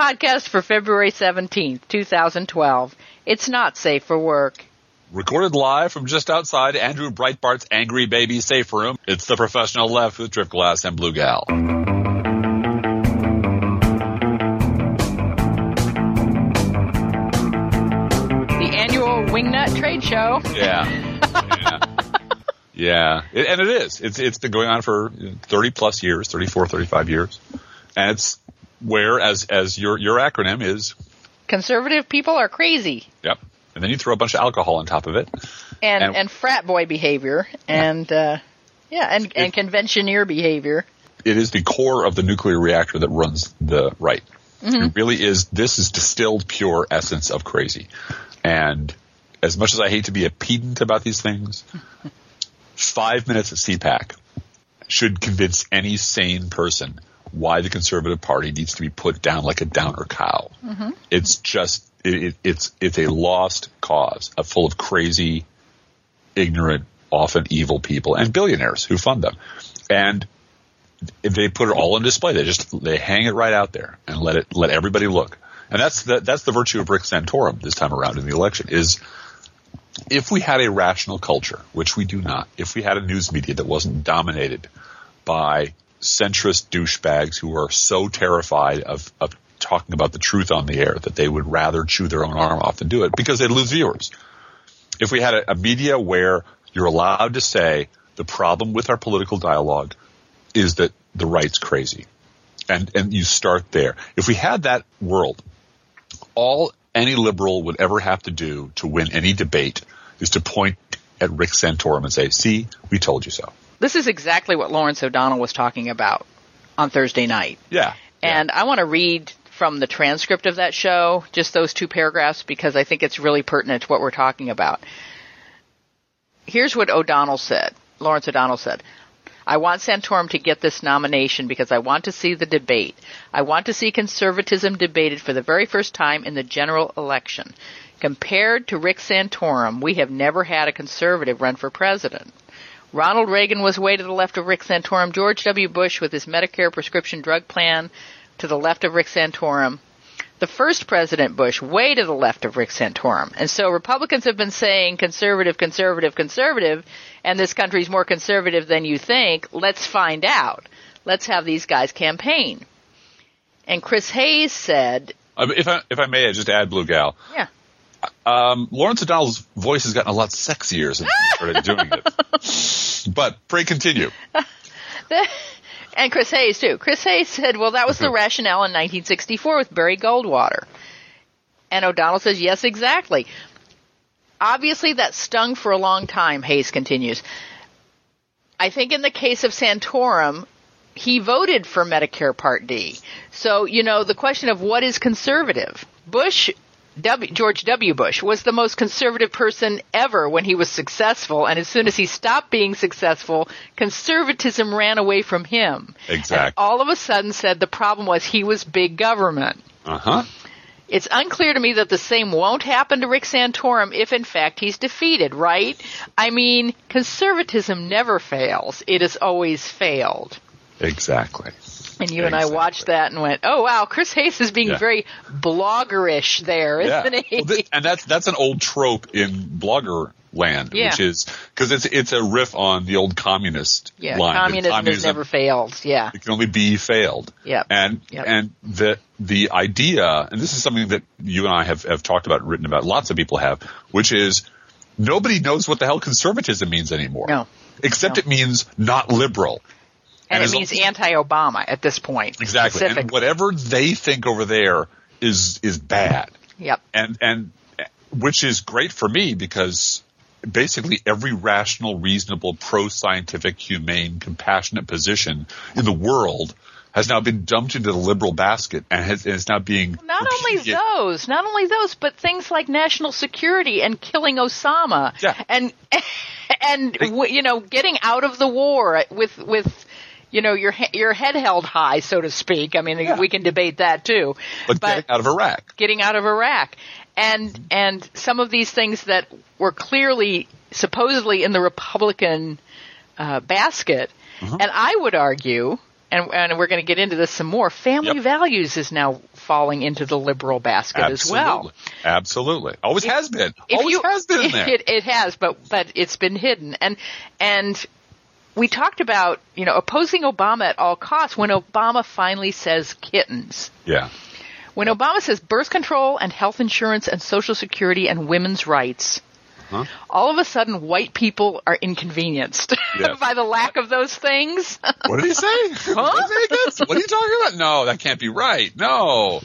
podcast for February 17th, 2012. It's not safe for work. Recorded live from just outside Andrew Breitbart's Angry Baby Safe Room. It's the professional left with Drift Glass and Blue Gal. The annual Wingnut Trade Show. Yeah. yeah. Yeah, it, and it is. It's it's been going on for 30 plus years, 34, 35 years, and it's where as as your your acronym is. Conservative people are crazy. Yep, and then you throw a bunch of alcohol on top of it, and and, and frat boy behavior, and uh, yeah, and it, and conventioneer behavior. It is the core of the nuclear reactor that runs the right. Mm-hmm. It really is. This is distilled pure essence of crazy, and as much as I hate to be a pedant about these things, five minutes at CPAC should convince any sane person why the Conservative Party needs to be put down like a downer cow. Mm-hmm. It's just it, it, it's it's a lost cause, a full of crazy, ignorant, often evil people and billionaires who fund them, and they put it all on display. They just they hang it right out there and let it let everybody look. And that's the, that's the virtue of Rick Santorum this time around in the election is if we had a rational culture, which we do not, if we had a news media that wasn't dominated by centrist douchebags who are so terrified of, of talking about the truth on the air that they would rather chew their own arm off than do it because they'd lose viewers. If we had a, a media where you're allowed to say the problem with our political dialogue is that the right's crazy. And, and you start there. If we had that world, all any liberal would ever have to do to win any debate is to point at Rick Santorum and say, see, we told you so. This is exactly what Lawrence O'Donnell was talking about on Thursday night. Yeah. And yeah. I want to read from the transcript of that show, just those two paragraphs, because I think it's really pertinent to what we're talking about. Here's what O'Donnell said. Lawrence O'Donnell said, I want Santorum to get this nomination because I want to see the debate. I want to see conservatism debated for the very first time in the general election. Compared to Rick Santorum, we have never had a conservative run for president. Ronald Reagan was way to the left of Rick Santorum. George W. Bush with his Medicare prescription drug plan to the left of Rick Santorum. The first President Bush way to the left of Rick Santorum. And so Republicans have been saying conservative, conservative, conservative, and this country's more conservative than you think. Let's find out. Let's have these guys campaign. And Chris Hayes said, uh, if I, if I may, I just add Blue Gal. Yeah. Um, Lawrence O'Donnell's voice has gotten a lot sexier since he started doing it. But pray continue. and Chris Hayes too. Chris Hayes said, "Well, that was the rationale in 1964 with Barry Goldwater." And O'Donnell says, "Yes, exactly." Obviously, that stung for a long time. Hayes continues. I think in the case of Santorum, he voted for Medicare Part D. So, you know, the question of what is conservative. Bush W, George W. Bush was the most conservative person ever when he was successful, and as soon as he stopped being successful, conservatism ran away from him. Exactly. And all of a sudden said the problem was he was big government. Uh huh. It's unclear to me that the same won't happen to Rick Santorum if in fact he's defeated, right? I mean, conservatism never fails. It has always failed. Exactly. And you exactly. and I watched that and went, "Oh wow, Chris Hayes is being yeah. very bloggerish there, isn't yeah. he?" Well, this, and that's that's an old trope in blogger land, yeah. which is because it's it's a riff on the old communist yeah, line. Communism, communism has never failed. Yeah, it can only be failed. Yeah, and yep. and the the idea, and this is something that you and I have have talked about, written about, lots of people have, which is nobody knows what the hell conservatism means anymore. No, except no. it means not liberal. And, and it means anti-Obama at this point. Exactly. And whatever they think over there is is bad. Yep. And and which is great for me because basically every rational, reasonable, pro-scientific, humane, compassionate position in the world has now been dumped into the liberal basket and has, is now being not only those, not only those, but things like national security and killing Osama, yeah. and and you know getting out of the war with with you know your your head held high, so to speak. I mean, yeah. we can debate that too. But, but, getting out of Iraq, getting out of Iraq, and and some of these things that were clearly supposedly in the Republican uh, basket, uh-huh. and I would argue and, and we're going to get into this some more. Family Yep. values is now falling into the liberal basket as well. Absolutely. Always has been. Always you- has been in there. It, it has, but but it's been hidden. And and we talked about you know opposing Obama at all costs. When Obama finally says kittens, yeah. when Obama says birth control and health insurance and Social Security and women's rights. Huh? All of a sudden, white people are inconvenienced Yes. by the lack of those things. What did he say? What, say against? what are you talking about? No, that can't be right. No.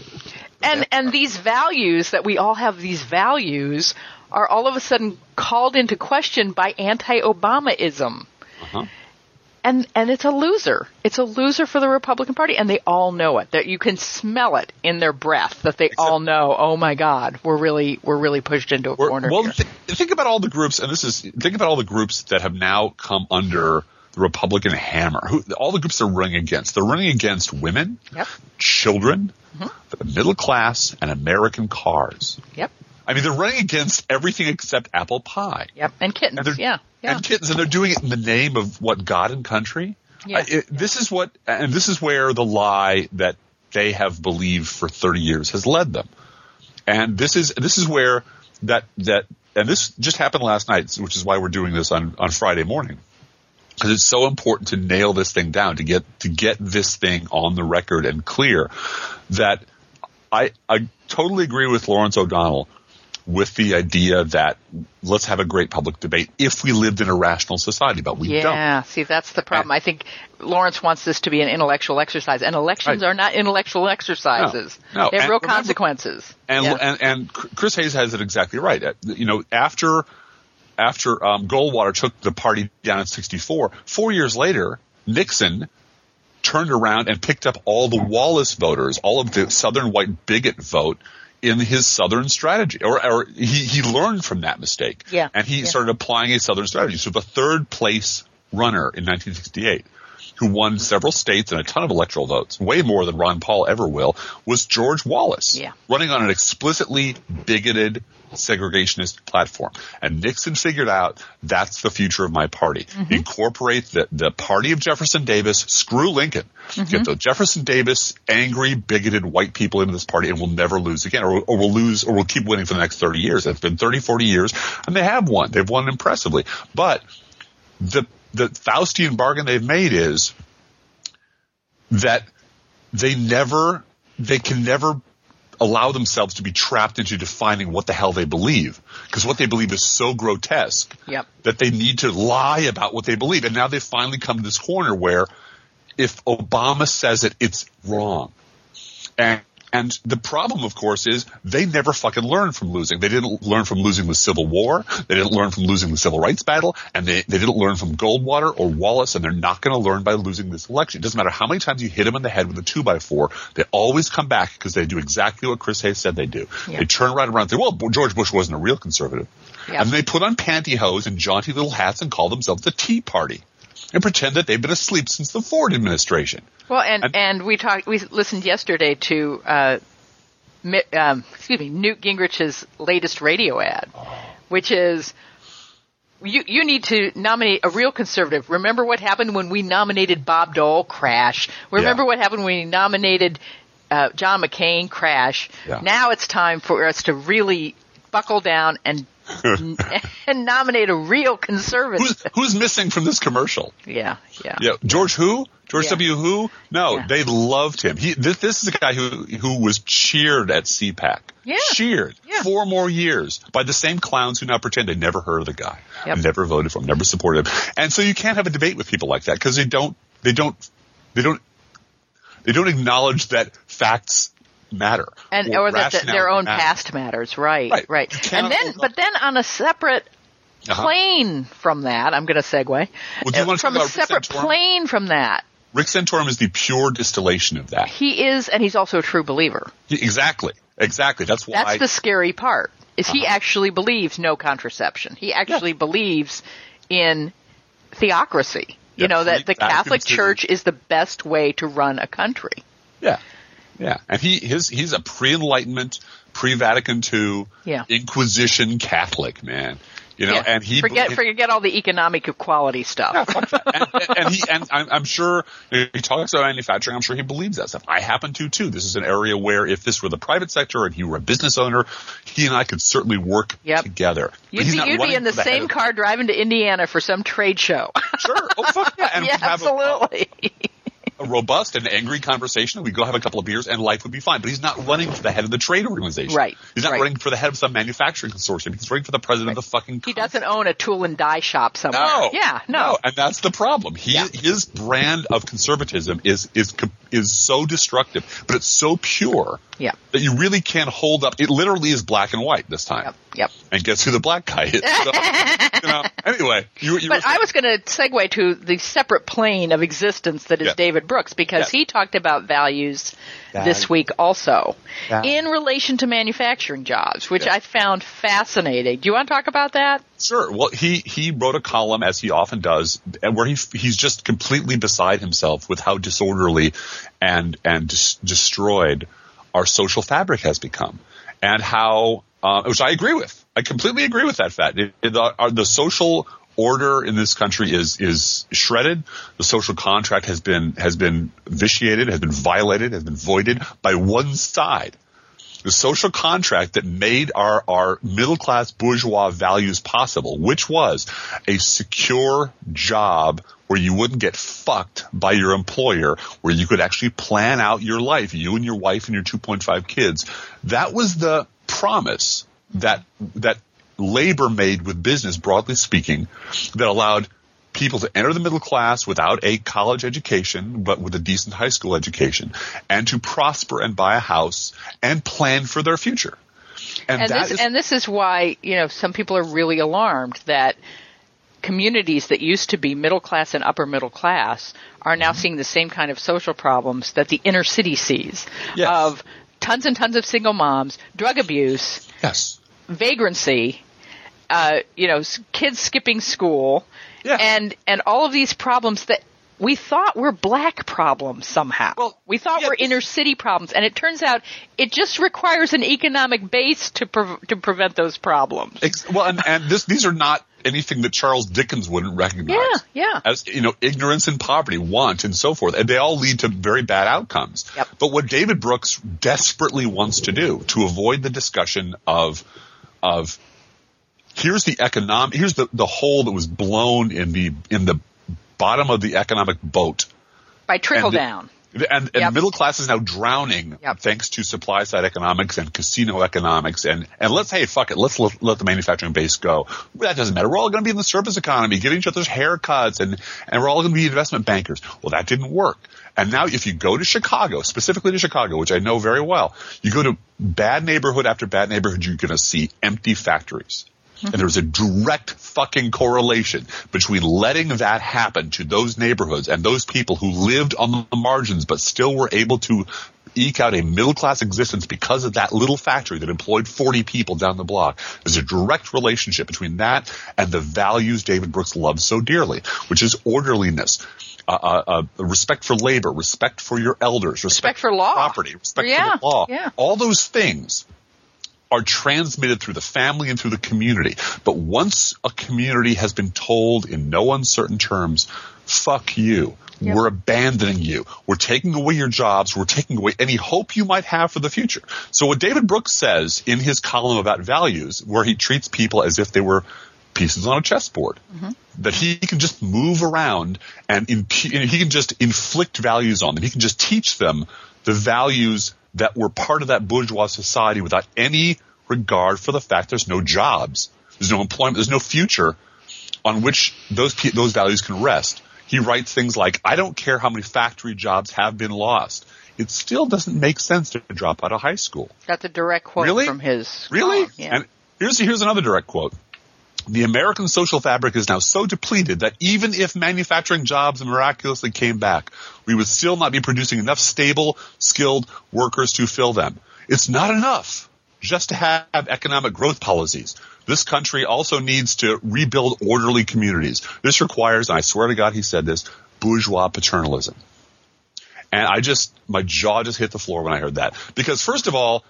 and and these values that we all have these values are all of a sudden called into question by anti-Obamaism. Uh-huh. And and it's a loser. It's a loser for the Republican Party, and they all know it. That you can smell it in their breath. That they all know. Oh my God, we're really we're really pushed into a corner well, here. th- think about all the groups, and this is think about all the groups that have now come under the Republican hammer. Who, all the groups they're running against. They're running against women, Yep. children, Mm-hmm. the middle class, and American cars. Yep. I mean, they're running against everything except apple pie. Yep. And kittens. And yeah. Yeah. and kittens, and they're doing it in the name of what God and country. Yeah. I- it- This is what, and this is where the lie that they have believed for 30 years has led them. And this is this is where that that and this just happened last night, which is why we're doing this on on Friday morning. Because it's so important to nail this thing down to get to get this thing on the record and clear that I I totally agree with Lawrence O'Donnell with the idea that let's have a great public debate if we lived in a rational society, but we don't. Yeah, see, that's the problem. I think Lawrence wants this to be an intellectual exercise, and elections Right. are not intellectual exercises. No, no, They have and real remember- consequences. And, Yeah. and and Chris Hayes has it exactly right. Uh, You know, after after um, Goldwater took the party down in '64, four years later, Nixon turned around and picked up all the Wallace voters, all of the Southern white bigot vote in his Southern strategy, or, or he, he learned from that mistake. Yeah, And he yeah. started applying a Southern strategy. So the third place runner in 1968, who won several states and a ton of electoral votes, way more than Ron Paul ever will, was George Wallace. Yeah. Running on an explicitly bigoted segregationist platform. And Nixon figured out that's the future of my party. Mm-hmm. Incorporate the, the party of Jefferson Davis, screw Lincoln. Mm-hmm. Get the Jefferson Davis, angry, bigoted white people into this party and we'll never lose again. Or, or we'll lose, or we'll keep winning for the next 30 years. It's been 30, 40 years and they have won. They've won impressively. But the, the Faustian bargain they've made is that they never, they can never allow themselves to be trapped into defining what the hell they believe. Because what they believe is so grotesque Yep. that they need to lie about what they believe. And now they've finally come to this corner where if Obama says it, it's wrong. And and the problem, of course, is they never fucking learned from losing. They didn't learn from losing the Civil War. They didn't learn from losing the Civil Rights Battle. And they, they didn't learn from Goldwater or Wallace. And they're not going to learn by losing this election. It doesn't matter how many times you hit them in the head with a two by four. They always come back because they do exactly what Chris Hayes said they do. Yeah. They turn right around and say, well, George Bush wasn't a real conservative. Yeah. And they put on pantyhose and jaunty little hats and call themselves the Tea Party and pretend that they've been asleep since the Ford administration. Well, and And- and we talked. We listened yesterday to, uh, Mi- um, excuse me, Newt Gingrich's latest radio ad, which is. You you need to nominate a real conservative. Remember what happened when we nominated Bob Dole? Crash. Remember Yeah. what happened when we nominated uh, John McCain? Crash. Yeah. Now it's time for us to really buckle down and and nominate a real conservative. Who's who's missing from this commercial? yeah, yeah, Yeah, George who? George Yeah. W. Who? No, Yeah. they loved him. He this, this is a guy who who was cheered at CPAC. Yeah. Cheered Yeah. four more years by the same clowns who now pretend they never heard of the guy, Yep. never voted for him, never supported him. And so you can't have a debate with people like that because they don't they don't they don't they don't acknowledge that facts matter and or, that the, their own matters. past matters, right, Right. right. And then, but then on a separate Uh-huh. plane from that, I'm going to segue. Well, do you want to from talk a separate plane from that, Rick Santorum is the pure distillation of that. he is, and he's also a true believer. Exactly, exactly. That's why. That's the scary part. Is he Uh-huh. actually believes no contraception? He actually believes in theocracy. You Yeah, know that the Catholic. Church is the best way to run a country. Yeah, yeah, and he his he's a pre-Enlightenment, pre-Vatican II, Yeah. Inquisition Catholic man. You know, Yeah. and he forget forget all the economic equality stuff. yeah, and, and, he and I'm, I'm sure he talks about manufacturing. I'm sure he believes that stuff. I happen to too. This is an area where if this were the private sector and he were a business owner, he and I could certainly work Yep. together. You'd be, you'd be in the head same car driving to Indiana for some trade show. Sure. Oh fuck yeah. And yeah, we'd a, absolutely. A robust and angry conversation. We'd go have a couple of beers and life would be fine. But he's not running for the head of the trade organization. Right, He's not right. running for the head of some manufacturing consortium. He's running for the president of the fucking. he doesn't own a tool and die shop somewhere. No. Yeah, no. and that's the problem. He, Yeah. His brand of conservatism is is is so destructive, but it's so pure Yeah. that you really can't hold up. It literally is black and white this time. Yep. Yep. And guess who the black guy is? So, you know, anyway, you, you were But I was going to segue to the separate plane of existence that is Yeah. David Brooks because Yeah. he talked about values this week also Value. in relation to manufacturing jobs, which I found fascinating. Do you want to talk about that? Sure. Well, he he wrote a column as he often does, and where he he's just completely beside himself with how disorderly and and destroyed our social fabric has become, and how uh, which I agree with. I completely agree with that fact. It, it- the, our, the social order in this country is is shredded. The social contract has been has been vitiated, has been violated, has been voided by one side the social contract that made our, our middle class bourgeois values possible, which was a secure job where you wouldn't get fucked by your employer, where you could actually plan out your life, you and your wife and your 2.5 kids. That was the promise that, that labor made with business, broadly speaking, that allowed people to enter the middle class without a college education, but with a decent high school education, and to prosper and buy a house and plan for their future. And, and this, is, and this is why, you know, some people are really alarmed that communities that used to be middle class and upper middle class are Mm-hmm. now seeing the same kind of social problems that the inner city sees Yes. of tons and tons of single moms, drug abuse, yes. vagrancy, uh, you know, kids skipping school, Yeah. and and all of these problems that we thought were black problems somehow. Well, we thought yeah, were inner city problems, and it turns out it just requires an economic base to pre- to prevent those problems. Ex- well, and, and this, these are not anything that Charles Dickens wouldn't recognize. Yeah, yeah. As, you know, ignorance and poverty, want, and so forth. And they all lead to very bad outcomes. Yep. But what David Brooks desperately wants to do to avoid the discussion of, of, here's the economic, here's the, the hole that was blown in the, in the bottom of the economic boat. By trickle and the- down. And, and Yep. middle class is now drowning Yep. thanks to supply side economics and casino economics. And, and let's, hey, fuck it. Let's let, let the manufacturing base go. That doesn't matter. We're all going to be in the service economy, giving each other's haircuts and, and we're all going to be investment bankers. Well, that didn't work. And now if you go to Chicago, specifically to Chicago, which I know very well, you go to bad neighborhood after bad neighborhood, you're going to see empty factories. And there's a direct fucking correlation between letting that happen to those neighborhoods and those people who lived on the margins but still were able to eke out a middle class existence because of that little factory that employed 40 people down the block. There's a direct relationship between that and the values David Brooks loves so dearly, which is orderliness. Uh, uh, uh, respect for labor, respect for your elders, respect, Respect for law. property, respect Yeah, for the law. yeah. All those things are transmitted through the family and through the community. But once a community has been told in no uncertain terms, fuck you. Yep. We're abandoning you. We're taking away your jobs. We're taking away any hope you might have for the future. So what David Brooks says in his column about values, where he treats people as if they were pieces on a chessboard, mm-hmm. that he can just move around and imp- and he can just inflict values on them. He can just teach them the values that were part of that bourgeois society without any regard for the fact there's no jobs, there's no employment, there's no future on which those those values can rest. He writes things like, "I don't care how many factory jobs have been lost. It still doesn't make sense to drop out of high school." That's a direct quote Really? from his. Really? Yeah. And here's here's another direct quote. The American social fabric is now so depleted that even if manufacturing jobs miraculously came back, we would still not be producing enough stable, skilled workers to fill them. It's not enough just to have economic growth policies. This country also needs to rebuild orderly communities. This requires, and I swear to God he said this, bourgeois paternalism. And I just, my jaw just hit the floor when I heard that. Because first of all,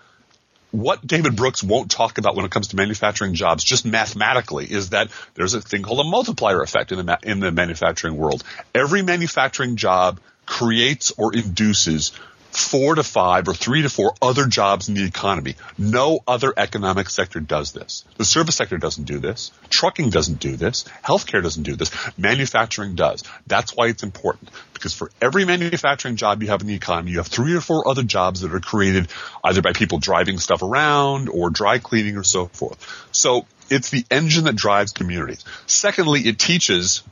what David Brooks won't talk about when it comes to manufacturing jobs, just mathematically, is that there's a thing called a multiplier effect in the in the manufacturing world. Every manufacturing job creates or induces four to five or three to four other jobs in the economy. No other economic sector does this. The service sector doesn't do this. Trucking doesn't do this. Healthcare doesn't do this. Manufacturing does. That's why it's important. Because for every manufacturing job you have in the economy, you have three or four other jobs that are created either by people driving stuff around or dry cleaning or so forth. So it's the engine that drives communities. Secondly, it teaches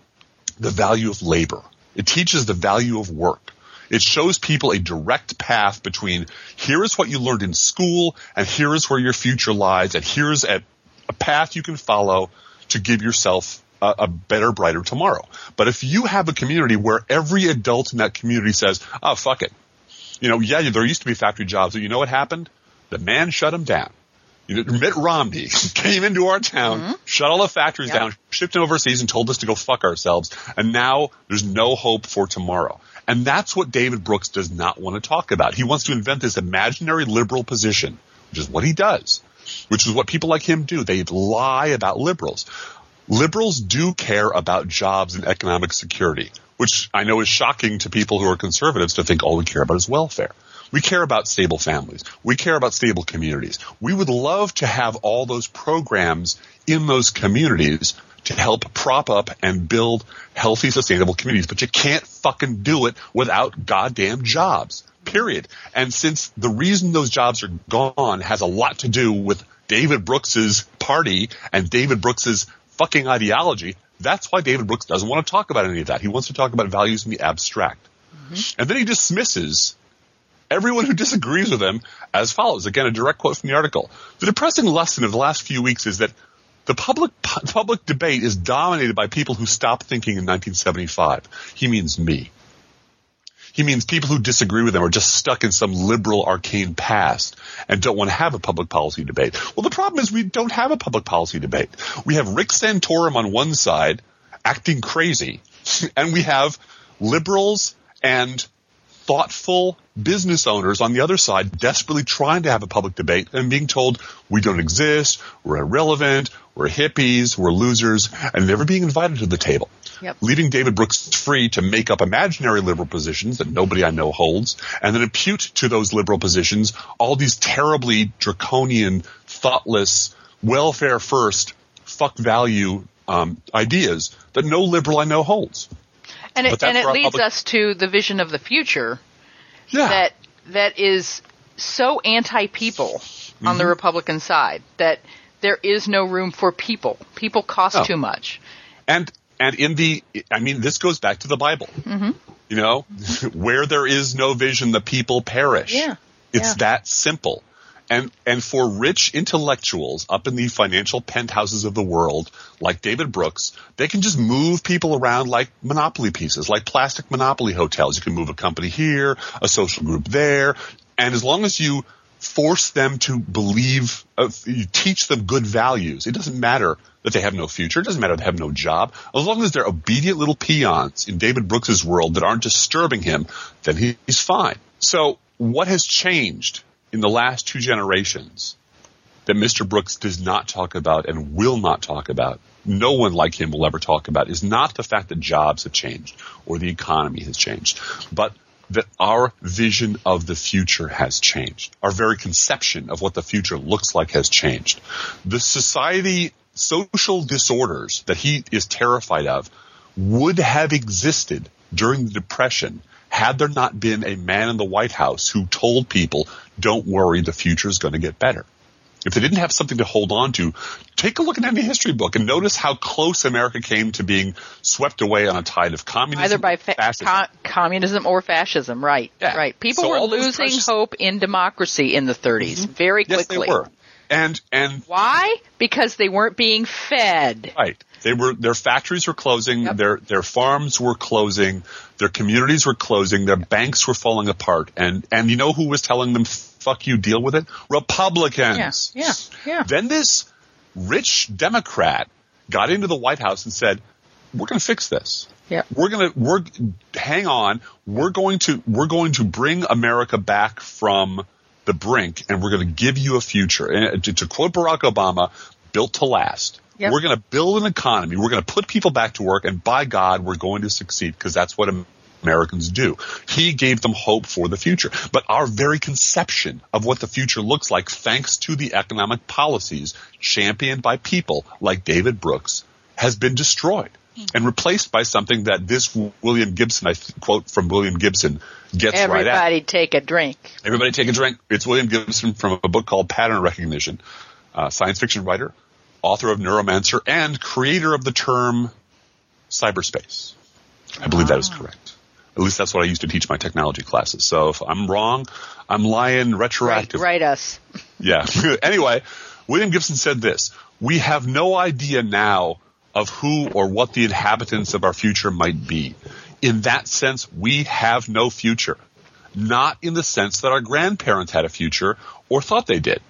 the value of labor. It teaches the value of work. It shows people a direct path between here is what you learned in school and here is where your future lies and here's a, a path you can follow to give yourself a, a, better, brighter tomorrow. But if you have a community where every adult in that community says, oh, fuck it. You know, yeah, there used to be factory jobs, but you know what happened? The man shut them down. You know, Mitt Romney came into our town, mm-hmm. shut all the factories yep. down, shipped them overseas and told us to go fuck ourselves. And now there's no hope for tomorrow. And that's what David Brooks does not want to talk about. He wants to invent this imaginary liberal position, which is what he does, which is what people like him do. They lie about liberals. Liberals do care about jobs and economic security, which I know is shocking to people who are conservatives to think all we care about is welfare. We care about stable families. We care about stable communities. We would love to have all those programs in those communities to help prop up and build healthy, sustainable communities. But you can't fucking do it without goddamn jobs. Period. And since the reason those jobs are gone has a lot to do with David Brooks's party and David Brooks's fucking ideology, that's why David Brooks doesn't want to talk about any of that. He wants to talk about values in the abstract. Mm-hmm. And then he dismisses everyone who disagrees with him as follows. Again, a direct quote from the article. The depressing lesson of the last few weeks is that the public public debate is dominated by people who stopped thinking in 1975. He means me. He means people who disagree with him are just stuck in some liberal arcane past and don't want to have a public policy debate. Well, the problem is we don't have a public policy debate. We have Rick Santorum on one side acting crazy, and we have liberals and thoughtful business owners on the other side desperately trying to have a public debate and being told we don't exist, we're irrelevant, we're hippies, we're losers, and never being invited to the table. Yep. Leaving David Brooks free to make up imaginary liberal positions that nobody I know holds, and then impute to those liberal positions all these terribly draconian, thoughtless, welfare first, fuck value um, ideas that no liberal I know holds. And it, and it leads public- us to the vision of the future yeah. that that is so anti people mm-hmm. on the mm-hmm. Republican side that there is no room for people. People cost oh. too much. And and in the I mean this goes back to the Bible. Mm-hmm. You know, where there is no vision the people perish. Yeah. It's yeah. that simple. And, and for rich intellectuals up in the financial penthouses of the world, like David Brooks, they can just move people around like monopoly pieces, like plastic monopoly hotels. You can move a company here, a social group there. And as long as you force them to believe, uh, you teach them good values, it doesn't matter that they have no future. It doesn't matter they have no job. As long as they're obedient little peons in David Brooks's world that aren't disturbing him, then he's fine. So what has changed in the last two generations that Mr. Brooks does not talk about and will not talk about, no one like him will ever talk about, is not the fact that jobs have changed or the economy has changed, but that our vision of the future has changed. Our very conception of what the future looks like has changed. The society, social disorders that he is terrified of would have existed during the Depression had there not been a man in the White House who told people, don't worry, the future is going to get better. If they didn't have something to hold on to, take a look at any history book and notice how close America came to being swept away on a tide of communism. Either by fa- com- communism or fascism, right? Yeah. Right. People so were losing precious- hope in democracy in the 30s mm-hmm. very quickly. Yes, they were. And and why? Because they weren't being fed. Right. They were their factories were closing, yep. their their farms were closing, their communities were closing, their banks were falling apart, and and you know who was telling them fuck you, deal with it? Republicans. Yeah, yeah, yeah. Then this rich Democrat got into the White House and said, "We're going to fix this. Yeah, we're going to we're hang on. We're going to we're going to bring America back from the brink and we're going to give you a future. And to, to quote Barack Obama, built to last. Yep. We're going to build an economy. We're going to put people back to work and by God, we're going to succeed because that's what Americans do. He gave them hope for the future. But our very conception of what the future looks like, thanks to the economic policies championed by people like David Brooks, has been destroyed and replaced by something that this William Gibson, I quote from William Gibson, gets Everybody right at. Everybody take a drink. Everybody take a drink. It's William Gibson from a book called Pattern Recognition, uh, science fiction writer, author of Neuromancer, and creator of the term cyberspace. I believe that is ah. correct. At least that's what I used to teach my technology classes. So if I'm wrong, I'm lying retroactively. write us. Yeah. anyway, William Gibson said this, we have no idea now of who or what the inhabitants of our future might be. In that sense, we have no future. Not in the sense that our grandparents had a future or thought they did.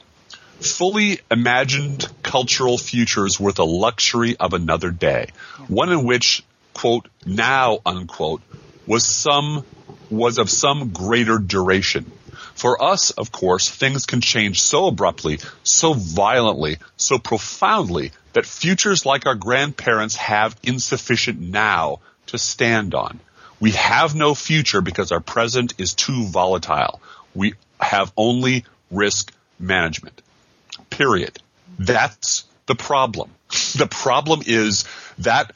Fully imagined cultural futures were the luxury of another day. One in which, quote, now, unquote, was some, was of some greater duration. For us, of course, things can change so abruptly, so violently, so profoundly that futures like our grandparents have insufficient now to stand on. We have no future because our present is too volatile. We have only risk management. Period. That's the problem. The problem is that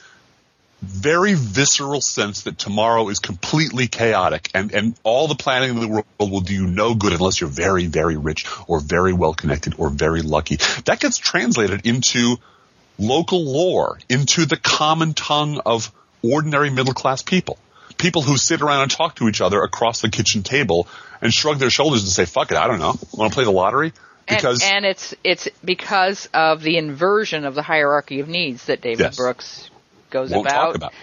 very visceral sense that tomorrow is completely chaotic and, and all the planning in the world will do you no good unless you're very, very rich or very well connected or very lucky. That gets translated into local lore, into the common tongue of ordinary middle class people. People who sit around and talk to each other across the kitchen table and shrug their shoulders and say, fuck it, I don't know. Want to play the lottery? Because and, and it's it's because of the inversion of the hierarchy of needs that David Yes. Brooks goes won't about, about.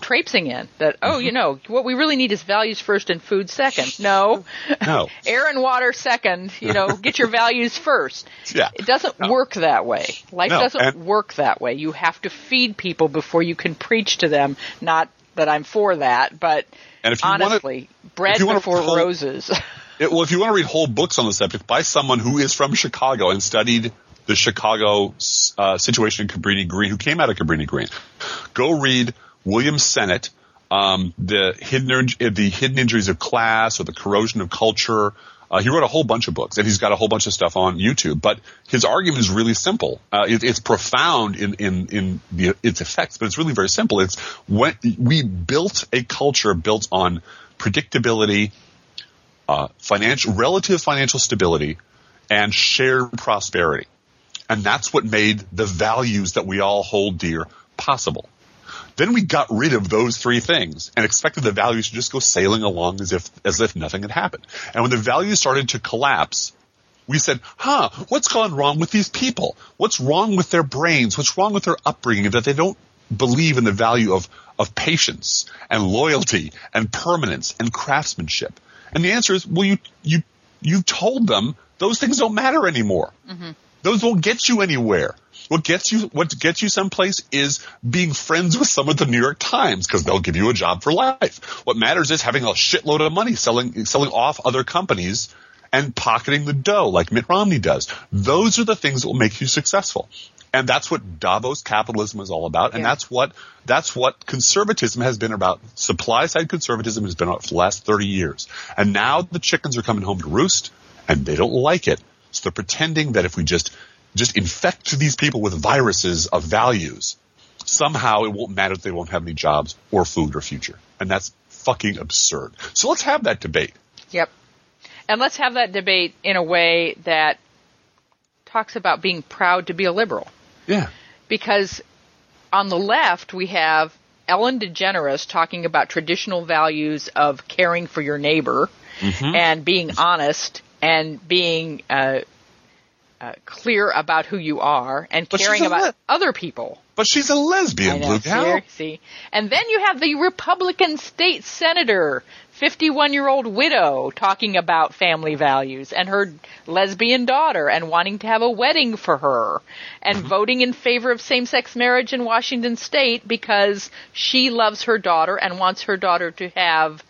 traipsing in. That oh, mm-hmm. you know, what we really need is values first and food second. No, No. air and water second. You know, get your values first. Yeah. It doesn't work that way. Life No, doesn't and- work that way. You have to feed people before you can preach to them. Not that I'm for that, but And if you wanna- honestly, bread if you before hold- roses. It, well, if you want to read whole books on the subject by someone who is from Chicago and studied the Chicago uh, situation in Cabrini Green, who came out of Cabrini Green, go read William Sennett, um, the hidden the hidden injuries of class or the corrosion of culture. Uh, he wrote a whole bunch of books, and he's got a whole bunch of stuff on YouTube. But his argument is really simple. Uh, it, it's profound in in in the, its effects, but it's really very simple. It's when we built a culture built on predictability, uh, financial, relative financial stability and shared prosperity. And that's what made the values that we all hold dear possible. Then we got rid of those three things and expected the values to just go sailing along as if, as if nothing had happened. And when the values started to collapse, we said, huh, what's gone wrong with these people? What's wrong with their brains? What's wrong with their upbringing that they don't believe in the value of, of patience and loyalty and permanence and craftsmanship? And the answer is, well, you, you, you told them those things don't matter anymore. Mm-hmm. Those won't get you anywhere. What gets you, what gets you someplace is being friends with some of the New York Times because they'll give you a job for life. What matters is having a shitload of money selling, selling off other companies and pocketing the dough like Mitt Romney does. Those are the things that will make you successful. And that's what Davos capitalism is all about. And Yeah. that's what, that's what conservatism has been about. Supply side conservatism has been about for the last 30 years. And now the chickens are coming home to roost and they don't like it. So they're pretending that if we just, just infect these people with viruses of values, somehow it won't matter if they won't have any jobs or food or future. And that's fucking absurd. So let's have that debate. Yep. And let's have that debate in a way that talks about being proud to be a liberal. Yeah. Because on the left, we have Ellen DeGeneres talking about traditional values of caring for your neighbor Mm-hmm. and being honest and being uh, uh, clear about who you are and But caring about le- other people. But she's a lesbian, know, Blue Gal. see. And then you have the Republican state senator, 51 year old widow, talking about family values and her lesbian daughter and wanting to have a wedding for her and Mm-hmm. voting in favor of same sex marriage in Washington state because she loves her daughter and wants her daughter to have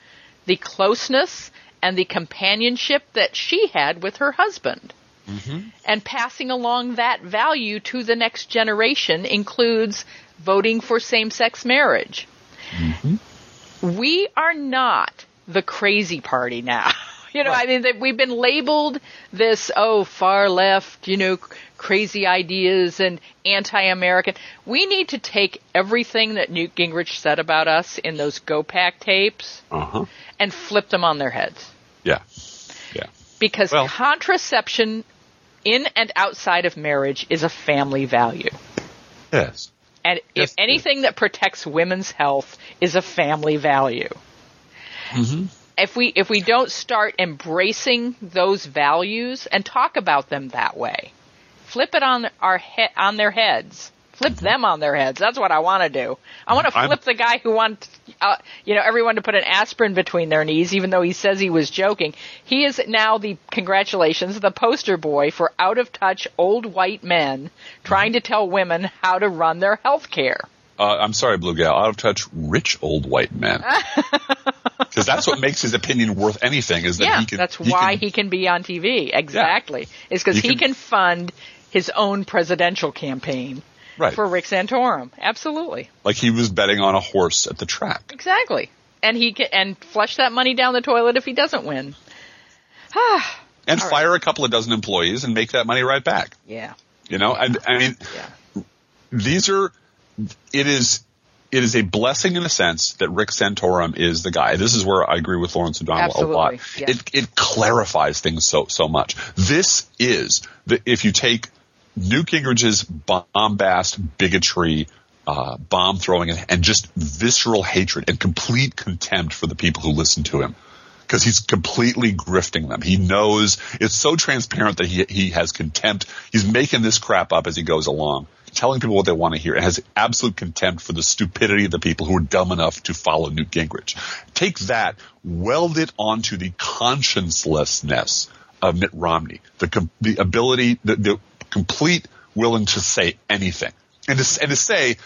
the closeness and the companionship that she had with her husband. Mm-hmm. And passing along that value to the next generation includes voting for same-sex marriage. Mm-hmm. We are not the crazy party now. You know, Right. I mean, that we've been labeled this, oh, far left, you know, crazy ideas and anti-American. We need to take everything that Newt Gingrich said about us in those GOPAC tapes Uh huh. and flip them on their heads. Yeah. Yeah. Because Well- contraception in and outside of marriage is a family value. Yes. And Yes, if anything that protects women's health is a family value. Mm-hmm. If we if we don't start embracing those values and talk about them that way, flip it on our he- on their heads. Flip them on their heads. That's what I want to do. I want to I'm- flip the guy who wants, uh, you know, everyone to put an aspirin between their knees, even though he says he was joking. He is now the congratulations, the poster boy for out of touch old white men trying to tell women how to run their health care. Uh, I'm sorry, Blue Gal. Out of touch, rich old white men. Because that's what makes his opinion worth anything. Is that yeah, he can. that's why can- he can be on TV. Exactly. It's because He he can- can fund his own presidential campaign Right. for Rick Santorum. Absolutely. like he was betting on a horse at the track. Exactly. And he can and flush that money down the toilet if he doesn't win. And All right. fire a couple of dozen employees and make that money right back. Yeah. You know, and I mean, Yeah. these are it is it is a blessing in a sense that Rick Santorum is the guy. This is where I agree with Lawrence O'Donnell Absolutely, a lot. yeah. It it clarifies things so so much. This is the if you take Newt Gingrich's bombast, bigotry, uh, bomb throwing, and, just visceral hatred and complete contempt for the people who listen to him. Because he's completely grifting them. He knows it's so transparent that he he has contempt. He's making this crap up as he goes along, telling people what they want to hear, and has absolute contempt for the stupidity of the people who are dumb enough to follow Newt Gingrich. Take that, weld it onto the consciencelessness of Mitt Romney, the the ability, the, the complete willing to say anything, and to, and to say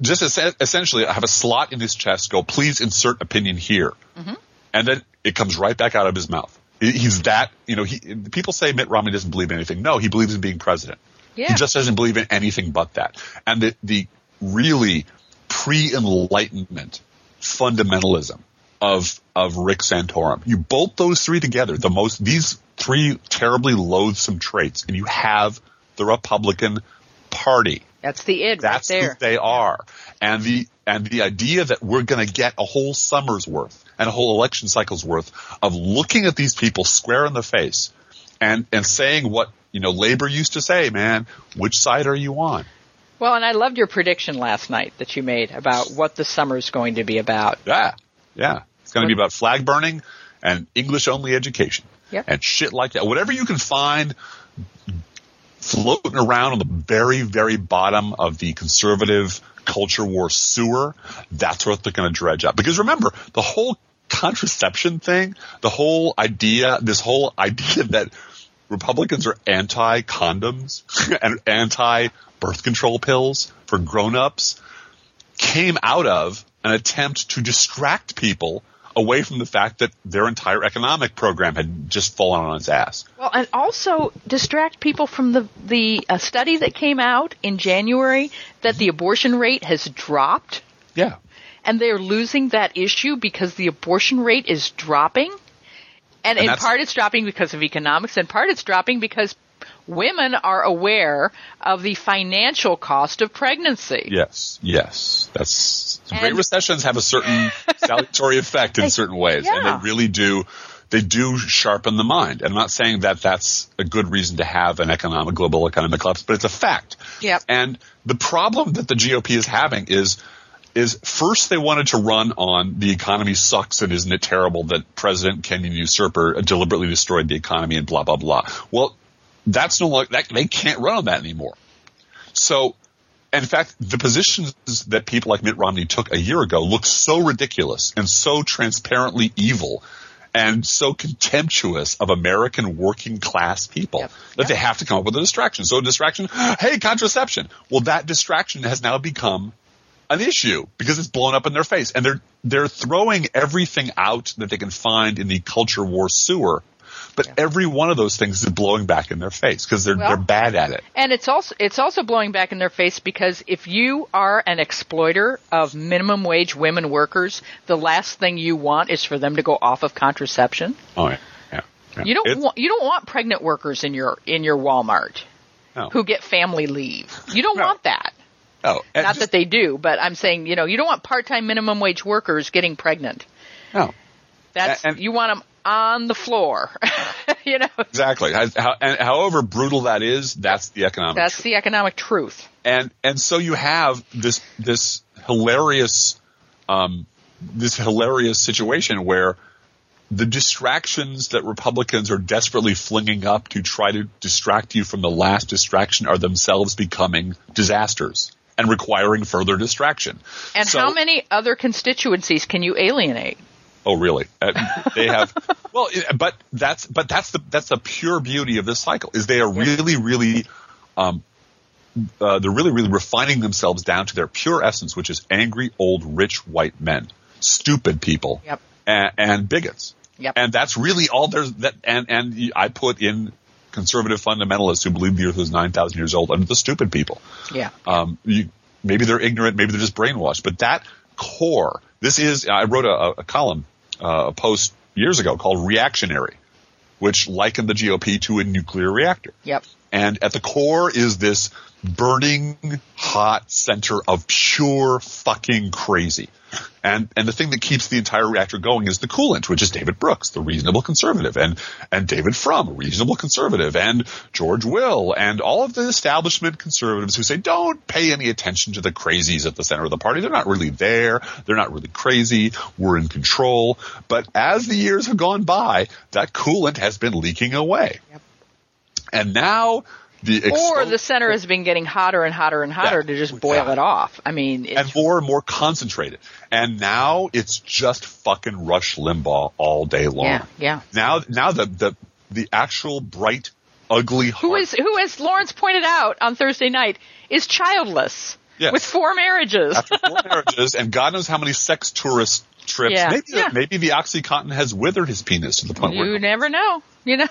just essentially I have a slot in his chest. Go, please insert opinion here, mm-hmm. and then it comes right back out of his mouth. He's that, you know. He people say Mitt Romney doesn't believe in anything. No, he believes in being president. Yeah. He just doesn't believe in anything but that. And the the really pre-enlightenment fundamentalism of of Rick Santorum. You bolt those three together, the most these three terribly loathsome traits, and you have the Republican Party. That's the id That's right who there. they are. And the and the idea that we're going to get a whole summer's worth and a whole election cycle's worth of looking at these people square in the face and and saying what you know labor used to say, man, which side are you on? Well, and I loved your prediction last night that you made about what the summer's going to be about. Yeah, yeah. It's going to be about flag burning and English only education Yep. and shit like that. Whatever you can find floating around on the very, very bottom of the conservative culture war sewer, that's what they're going to dredge up. Because remember, the whole contraception thing, the whole idea, this whole idea that Republicans are anti condoms and anti birth control pills for grown-ups came out of an attempt to distract people away from the fact that their entire economic program had just fallen on its ass. Well, and also distract people from the the uh, study that came out in January that the abortion rate has dropped, Yeah. and they're losing that issue because the abortion rate is dropping. And, And in part, it's dropping because of economics, and part it's dropping because women are aware of the financial cost of pregnancy. Yes. Yes. That's And- great recessions have a certain salutary effect in They- certain ways, and they really do. They do sharpen the mind. And I'm not saying that that's a good reason to have an economic global economic collapse, but it's a fact. Yep. And the problem that the GOP is having is is first they wanted to run on the economy sucks and isn't it terrible that President Kenyan usurper deliberately destroyed the economy and blah blah blah. Well, that's no longer that they can't run on that anymore. So, in fact, the positions that people like Mitt Romney took a year ago look so ridiculous and so transparently evil and so contemptuous of American working class people Yep. that Yep. they have to come up with a distraction. So a distraction, hey, contraception. Well, that distraction has now become an issue because it's blown up in their face, and they're they're throwing everything out that they can find in the culture war sewer. But Yeah. every one of those things is blowing back in their face because they're Well- they're bad at it. And it's also it's also blowing back in their face because if you are an exploiter of minimum wage women workers, the last thing you want is for them to go off of contraception. Oh yeah, yeah. yeah. You don't It's- want you don't want pregnant workers in your in your Walmart no. who get family leave. You don't No. want that. no. And Not just- that they do, but I'm saying, you know, you don't want part-time minimum wage workers getting pregnant. no. That's And- you want them on the floor. you know, Exactly. How, and however brutal that is, that's the economic. that's truth. the economic truth. and and so you have this this hilarious, um, this hilarious situation where the distractions that Republicans are desperately flinging up to try to distract you from the last distraction are themselves becoming disasters and requiring further distraction. And So- how many other constituencies can you alienate? Oh, really? Uh, they have. well, but that's but that's the that's the pure beauty of this cycle is they are really really, um, uh, they're really really refining themselves down to their pure essence, which is angry old rich white men, stupid people, Yep. and, and bigots. Yep. And that's really all there's that. And and I put in conservative fundamentalists who believe the earth is nine thousand years old under the stupid people. Yeah. Um, you, maybe they're ignorant, maybe they're just brainwashed, but that core, this is, I wrote a, a column, uh, a post years ago called Reactionary, which likened the GOP to a nuclear reactor. Yep. And at the core is this burning hot center of pure fucking crazy. And, and the thing that keeps the entire reactor going is the coolant, which is David Brooks, the reasonable conservative, and, and David Frum, a reasonable conservative, and George Will, and all of the establishment conservatives who say, don't pay any attention to the crazies at the center of the party. They're not really there. They're not really crazy. We're in control. But as the years have gone by, that coolant has been leaking away. Yep. And now the Or the center has been getting hotter and hotter and hotter Yeah. to just boil Yeah. it off. I mean, it's, and more and more concentrated. And now it's just fucking Rush Limbaugh all day long. yeah, yeah. Now, now the, the, the actual bright, ugly Who heart- is who, as Lawrence pointed out on Thursday night, is childless Yes. with four marriages. after four marriages and God knows how many sex tourist trips. Yeah. Maybe, Yeah. maybe the OxyContin has withered his penis to the point you where, you never know. You know,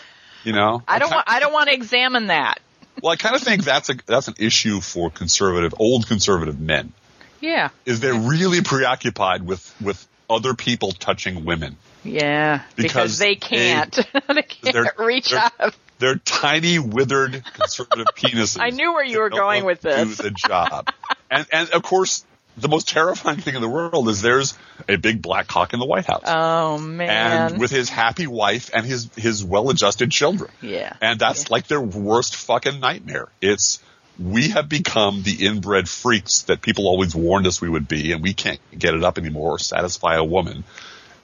you know, I don't want I don't want to examine that. Well, I kind of think that's a, that's an issue for conservative, old conservative men. Yeah, Is they're really preoccupied with, with other people touching women. yeah, because, Because they they- can't they can't they're- reach they're- out. They're tiny, withered, conservative penises. I knew where you were going with this. Do the job, and and of course, the most terrifying thing in the world is there's a big black cock in the White House, Oh man, and with his happy wife and his his well-adjusted children. yeah, And that's like their worst fucking nightmare. It's we have become the inbred freaks that people always warned us we would be, and we can't get it up anymore or satisfy a woman.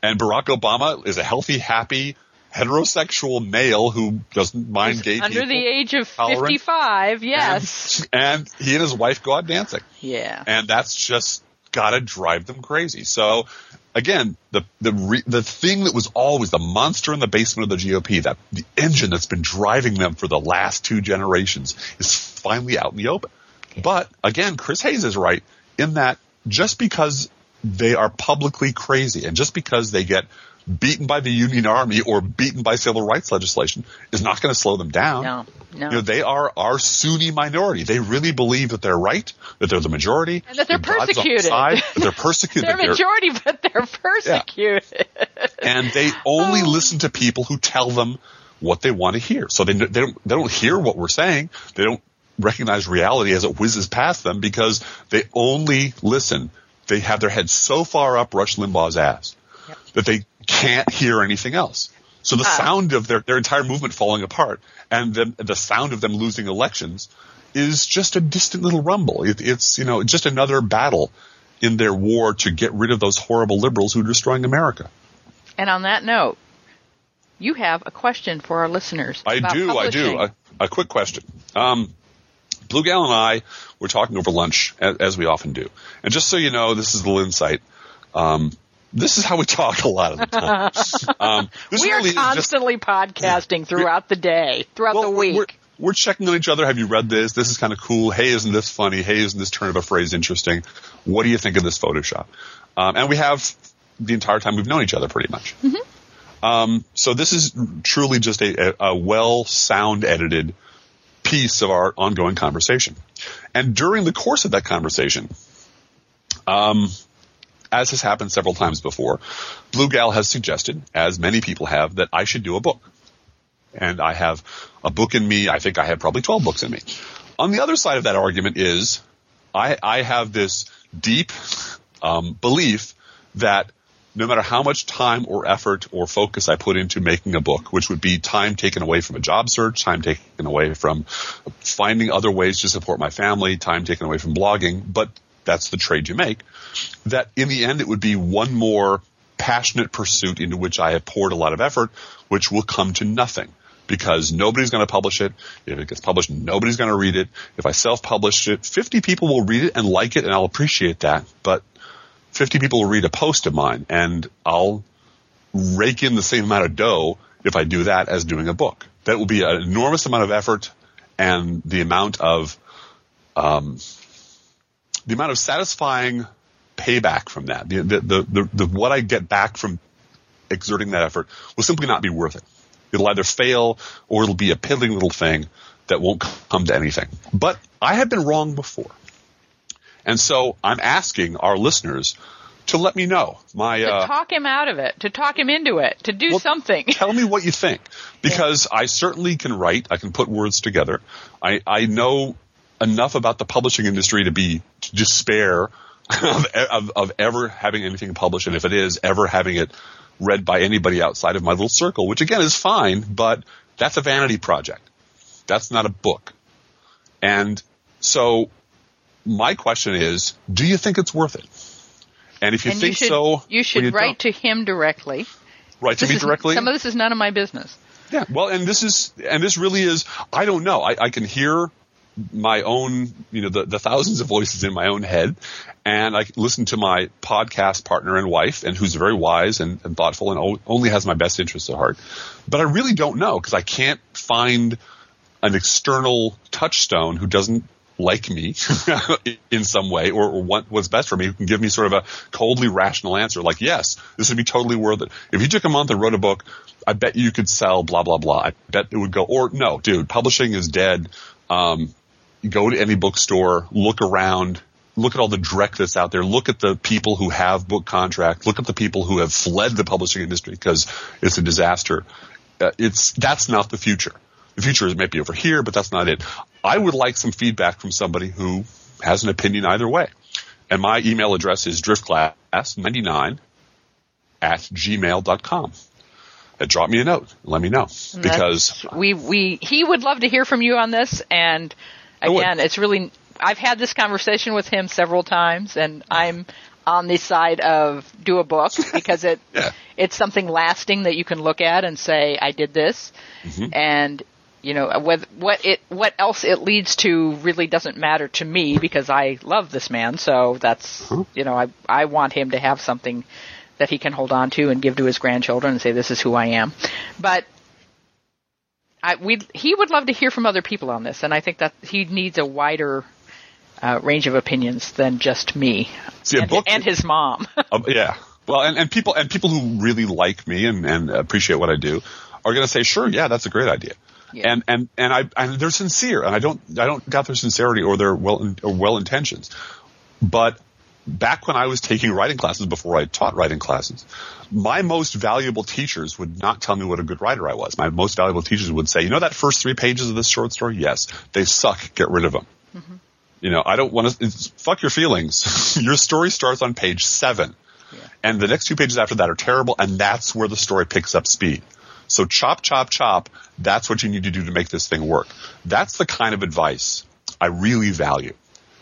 And Barack Obama is a healthy, happy, heterosexual male who doesn't mind gay under people. the age of tolerant, fifty-five. Yes, And he and his wife go out dancing. yeah, And that's just gotta drive them crazy. So again, the, the, re, the thing that was always the monster in the basement of the GOP, that the engine that's been driving them for the last two generations is finally out in the open. But again, Chris Hayes is right in that just because they are publicly crazy and just because they get beaten by the Union Army or beaten by civil rights legislation is not going to slow them down. no, no, You know, they are our Sunni minority. They really believe that they're right, that they're the majority, And that they're God's persecuted. side, that they're persecuted. they're that they're- majority, but they're persecuted. and they only Oh. listen to people who tell them what they want to hear. So they, they don't they don't hear what we're saying. They don't recognize reality as it whizzes past them because they only listen. They have their head so far up Rush Limbaugh's ass Yep. that they can't hear anything else. So the Ah. sound of their, their entire movement falling apart and the, the sound of them losing elections is just a distant little rumble. It, it's, you know, just another battle in their war to get rid of those horrible liberals who are destroying America. And on that note, you have a question for our listeners. I do, I do. A, a quick question. Um, Blue Gal and I were talking over lunch, as, as we often do. And just so you know, this is the Lynn site. Um, this is how we talk a lot of the time. um, we are really is just- constantly podcasting throughout the day, throughout well, the week. We're, we're checking on each other. Have you read this? This is kind of cool. Hey, isn't this funny? Hey, isn't this turn of a phrase interesting? What do you think of this Photoshop? Um, and we have the entire time we've known each other pretty much. Mm-hmm. Um, so this is truly just a, a, a well sound edited piece of our ongoing conversation. And during the course of that conversation, um, as has happened several times before, Blue Gal has suggested, as many people have, that I should do a book. And I have a book in me. I think I have probably 12 books in me. On the other side of that argument is I, I have this deep um, belief that no matter how much time or effort or focus I put into making a book, which would be time taken away from a job search, time taken away from finding other ways to support my family, time taken away from blogging, but that's the trade you make, that in the end it would be one more passionate pursuit into which I have poured a lot of effort, which will come to nothing because nobody's going to publish it. If it gets published, nobody's going to read it. If I self-publish it, 50 people will read it and like it and I'll appreciate that. But 50 people will read a post of mine and I'll rake in the same amount of dough if I do that as doing a book. That will be an enormous amount of effort and the amount of, um, the amount of satisfying payback from that, the, the, the, the, the what I get back from exerting that effort will simply not be worth it. It'll either fail or it'll be a piddling little thing that won't come to anything. But I have been wrong before. And so I'm asking our listeners to let me know. My to uh, talk him out of it, to talk him into it, to do well, something. tell me what you think, because yeah. I certainly can write. I can put words together. I I know enough about the publishing industry to be to despair of, of, of ever having anything published, and if it is, ever having it read by anybody outside of my little circle, which again is fine, but that's a vanity project. That's not a book. And so my question is, do you think it's worth it? And if you and think you should, so, you should you write don't. to him directly. Write to me is- directly. Some of this is none of my business. Yeah, well, and this is, and this really is, I don't know. I, I can hear my own, you know, the, the thousands of voices in my own head, and I listen to my podcast partner and wife, and who's very wise and, and thoughtful and o- only has my best interests at heart. But I really don't know because I can't find an external touchstone who doesn't like me in some way or, or want what's best for me who can give me sort of a coldly rational answer like yes this would be totally worth it. If you took a month and wrote a book i bet you could sell blah blah blah. I bet it would go or no dude publishing is dead. Um, go to any bookstore look around look at all the dreck that's out there look at the people who have book contracts look at the people who have fled the publishing industry because it's a disaster uh, it's that's not the future the future is maybe over here, but that's not it. I would like some feedback from somebody who has an opinion either way. And my email address is driftglass99 at gmail.com. Uh, drop me a note. Let me know. Because That's- we we he would love to hear from you on this and. Again it's really I've had this conversation with him several times and I'm on the side of do a book because it Yeah. it's something lasting that you can look at and say I did this Mm-hmm. and you know what what it what else it leads to really doesn't matter to me because I love this man so that's you know I I want him to have something that he can hold on to and give to his grandchildren and say this is who I am but I, we he would love to hear from other people on this, and I think that he needs a wider uh, range of opinions than just me See, and, book- and his mom. Uh, yeah. Well, and, and people and people who really like me and, and appreciate what I do are going to say, "Sure, yeah, that's a great idea." Yeah. And and and I and they're sincere, and I don't I don't doubt their sincerity or their well or well intentions. But back when I was taking writing classes before I taught writing classes, my most valuable teachers would not tell me what a good writer I was. My most valuable teachers would say, "You know that first three pages of this short story? Yes, they suck. Get rid of them." Mm-hmm. You know, I don't want to, fuck your feelings. your story starts on page seven. And the next two pages after that are terrible, and that's where the story picks up speed. So chop, chop, chop. That's what you need to do to make this thing work. That's the kind of advice I really value.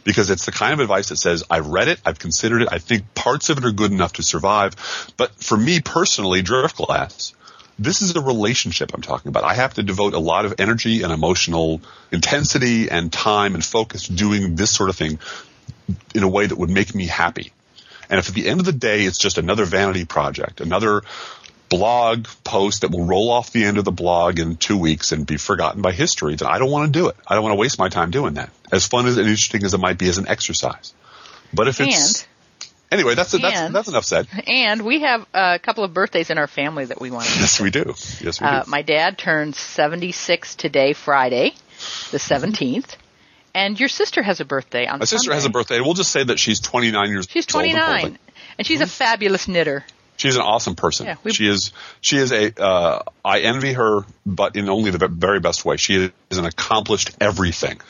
Because it's the kind of advice that says, I've read it, I've considered it, I think parts of it are good enough to survive. But for me personally, Driftglass, this is a relationship I'm talking about. I have to devote a lot of energy and emotional intensity and time and focus doing this sort of thing in a way that would make me happy. And if at the end of the day it's just another vanity project, another blog post that will roll off the end of the blog in two weeks and be forgotten by history, then I don't want to do it. I don't want to waste my time doing that. As fun as and interesting as it might be as an exercise. But if it's And- anyway, that's that's and- that's enough said. And we have a couple of birthdays in our family that we want to Yes, we do. Yes, we Uh, do. my dad turns 76 today, Friday, the 17th. And your sister has a birthday on My sister Sunday. has a birthday. We'll just say that she's 29 years She's old and 29. And she's a fabulous knitter. She's an awesome person. Yeah, we- she is. She is a. Uh, I envy her, but in only the very best way. She is an accomplished everything,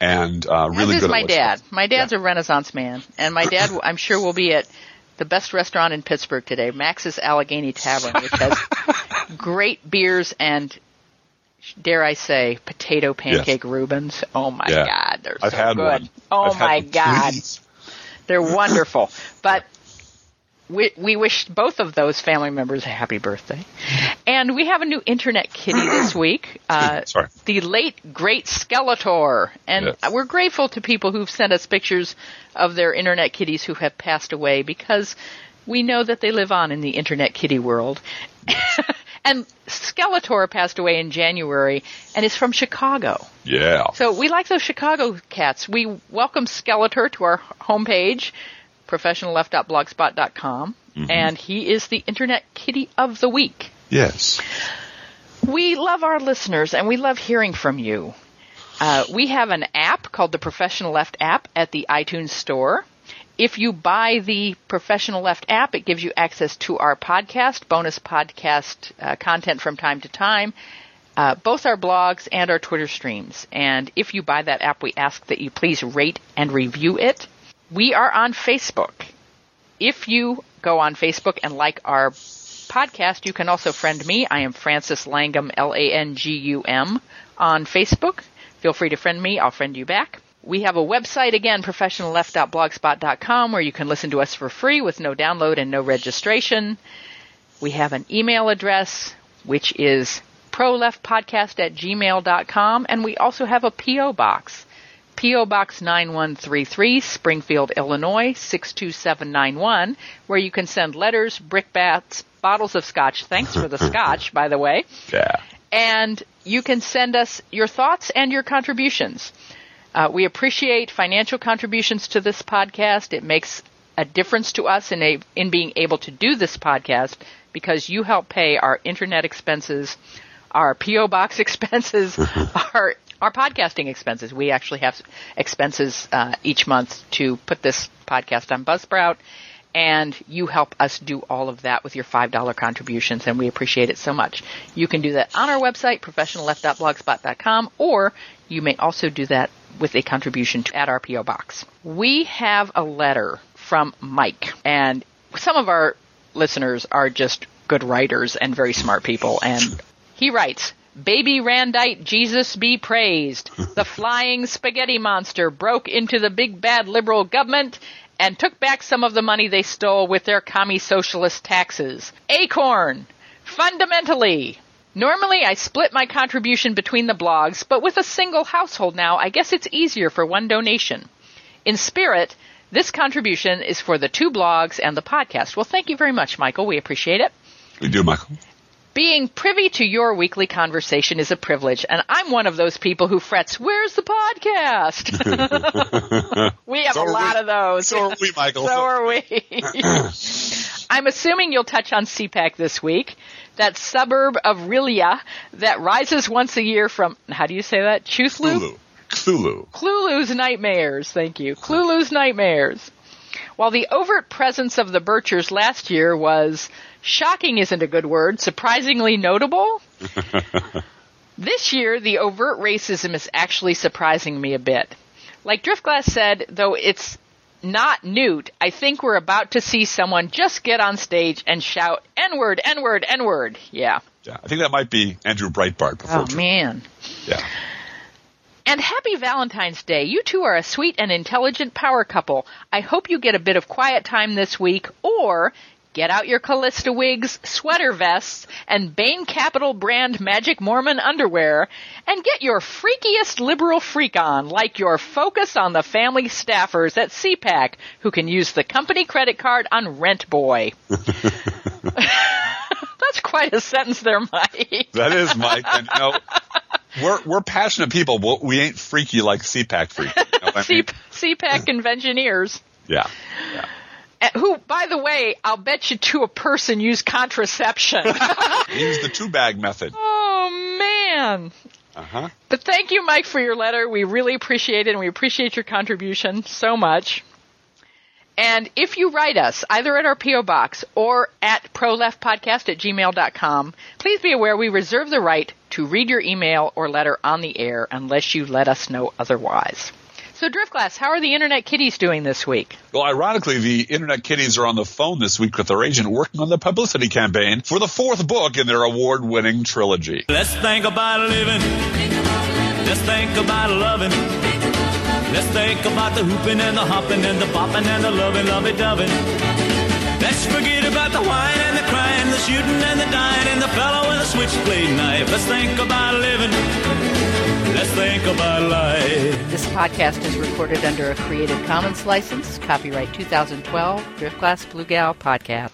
and uh, really As good. is my dad. does. My dad's a Renaissance man. And my dad, I'm sure, will be at the best restaurant in Pittsburgh today, Max's Allegheny Tavern, which has great beers and, dare I say, potato pancake Rubens. Oh my Yeah. God, they're I've so had good. one. Oh I've my. God. They're wonderful. But we, we wish both of those family members a happy birthday. And we have a new internet kitty this week. Uh, Sorry. the late, great Skeletor. And Yes. we're grateful to people who've sent us pictures of their internet kitties who have passed away because we know that they live on in the internet kitty world. and Skeletor passed away in January and is from Chicago. Yeah. So we like those Chicago cats. We welcome Skeletor to our homepage, professionalleft.blogspot.com, and he is the Internet Kitty of the Week. Yes. We love our listeners and we love hearing from you. Uh, we have an app called the Professional Left app at the iTunes Store. If you buy the Professional Left app, it gives you access to our podcast, bonus podcast uh, content from time to time, uh, both our blogs and our Twitter streams. And if you buy that app, we ask that you please rate and review it. We are on Facebook. If you go on Facebook and like our podcast, you can also friend me. I am Frances Langum, L-A-N-G-U-M, on Facebook. Feel free to friend me. I'll friend you back. We have a website again, professionalleft.blogspot.com, where you can listen to us for free with no download and no registration. We have an email address, which is proleftpodcast at gmail.com, and we also have a P.O. box. P.O. Box 9133, Springfield, Illinois 62791, where you can send letters, brickbats, bottles of scotch. Thanks for the scotch, by the way. Yeah. And you can send us your thoughts and your contributions. Uh, we appreciate financial contributions to this podcast. It makes a difference to us in, a, in being able to do this podcast because you help pay our internet expenses, our PO box expenses, our our podcasting expenses. We actually have expenses uh, each month to put this podcast on Buzzsprout, and you help us do all of that with your five dollar contributions, and we appreciate it so much. You can do that on our website, professionalleft.blogspot.com, or you may also do that with a contribution to, at our PO box. We have a letter from Mike, and some of our listeners are just good writers and very smart people, and he writes. Baby Randite, Jesus be praised. The flying spaghetti monster broke into the big bad liberal government and took back some of the money they stole with their commie socialist taxes. Acorn! Fundamentally! Normally I split my contribution between the blogs, but with a single household now, I guess it's easier for one donation. In spirit, this contribution is for the two blogs and the podcast. Well, thank you very much, Michael. We appreciate it. We do, Michael. Being privy to your weekly conversation is a privilege, and I'm one of those people who frets, where's the podcast? we have So a lot we. of those. So are we, Michael. So are we. I'm assuming you'll touch on CPAC this week, that suburb of R'lyeh that rises once a year from, how do you say that? Chuslu? Cthulhu. Cthulhu. Clulu's Nightmares, thank you. Clulu's Nightmares. While the overt presence of the Birchers last year was shocking isn't a good word, surprisingly notable. this year, the overt racism is actually surprising me a bit. Like Driftglass said, though it's not Newt, I think we're about to see someone just get on stage and shout N-word, N-word, N-word. Yeah. Yeah, I think that might be Andrew Breitbart before. Oh man. Yeah. And happy Valentine's Day. You two are a sweet and intelligent power couple. I hope you get a bit of quiet time this week or get out your Callista wigs, sweater vests, and Bain Capital brand Magic Mormon underwear and get your freakiest liberal freak on like your focus on the family staffers at CPAC who can use the company credit card on Rent Boy. That's quite a sentence there, Mike. That is, Mike. And you know, we're we're passionate people, but we ain't freaky like CPAC freak. You know I mean? CPAC conventioneers. Yeah. yeah. Who, by the way, I'll bet you to a person use contraception. Use the two bag method. oh man. Uh huh. But thank you, Mike, for your letter. We really appreciate it and we appreciate your contribution so much. And if you write us, either at our P.O. Box or at proleftpodcast at gmail.com, please be aware we reserve the right to read your email or letter on the air unless you let us know otherwise. So, Driftglass, how are the Internet Kitties doing this week? Well, ironically, the Internet Kitties are on the phone this week with their agent working on the publicity campaign for the fourth book in their award winning trilogy. Let's think about living. Let's think about loving. Let's think about the hooping and the hopping and the bopping and the loving, lovey doving. Let's forget about the wine and the crying, the shooting and the dying, and the fellow with a switchblade knife. Let's think about living. Life. This podcast is recorded under a Creative Commons license, copyright 2012, Driftglass Blue Gal Podcast.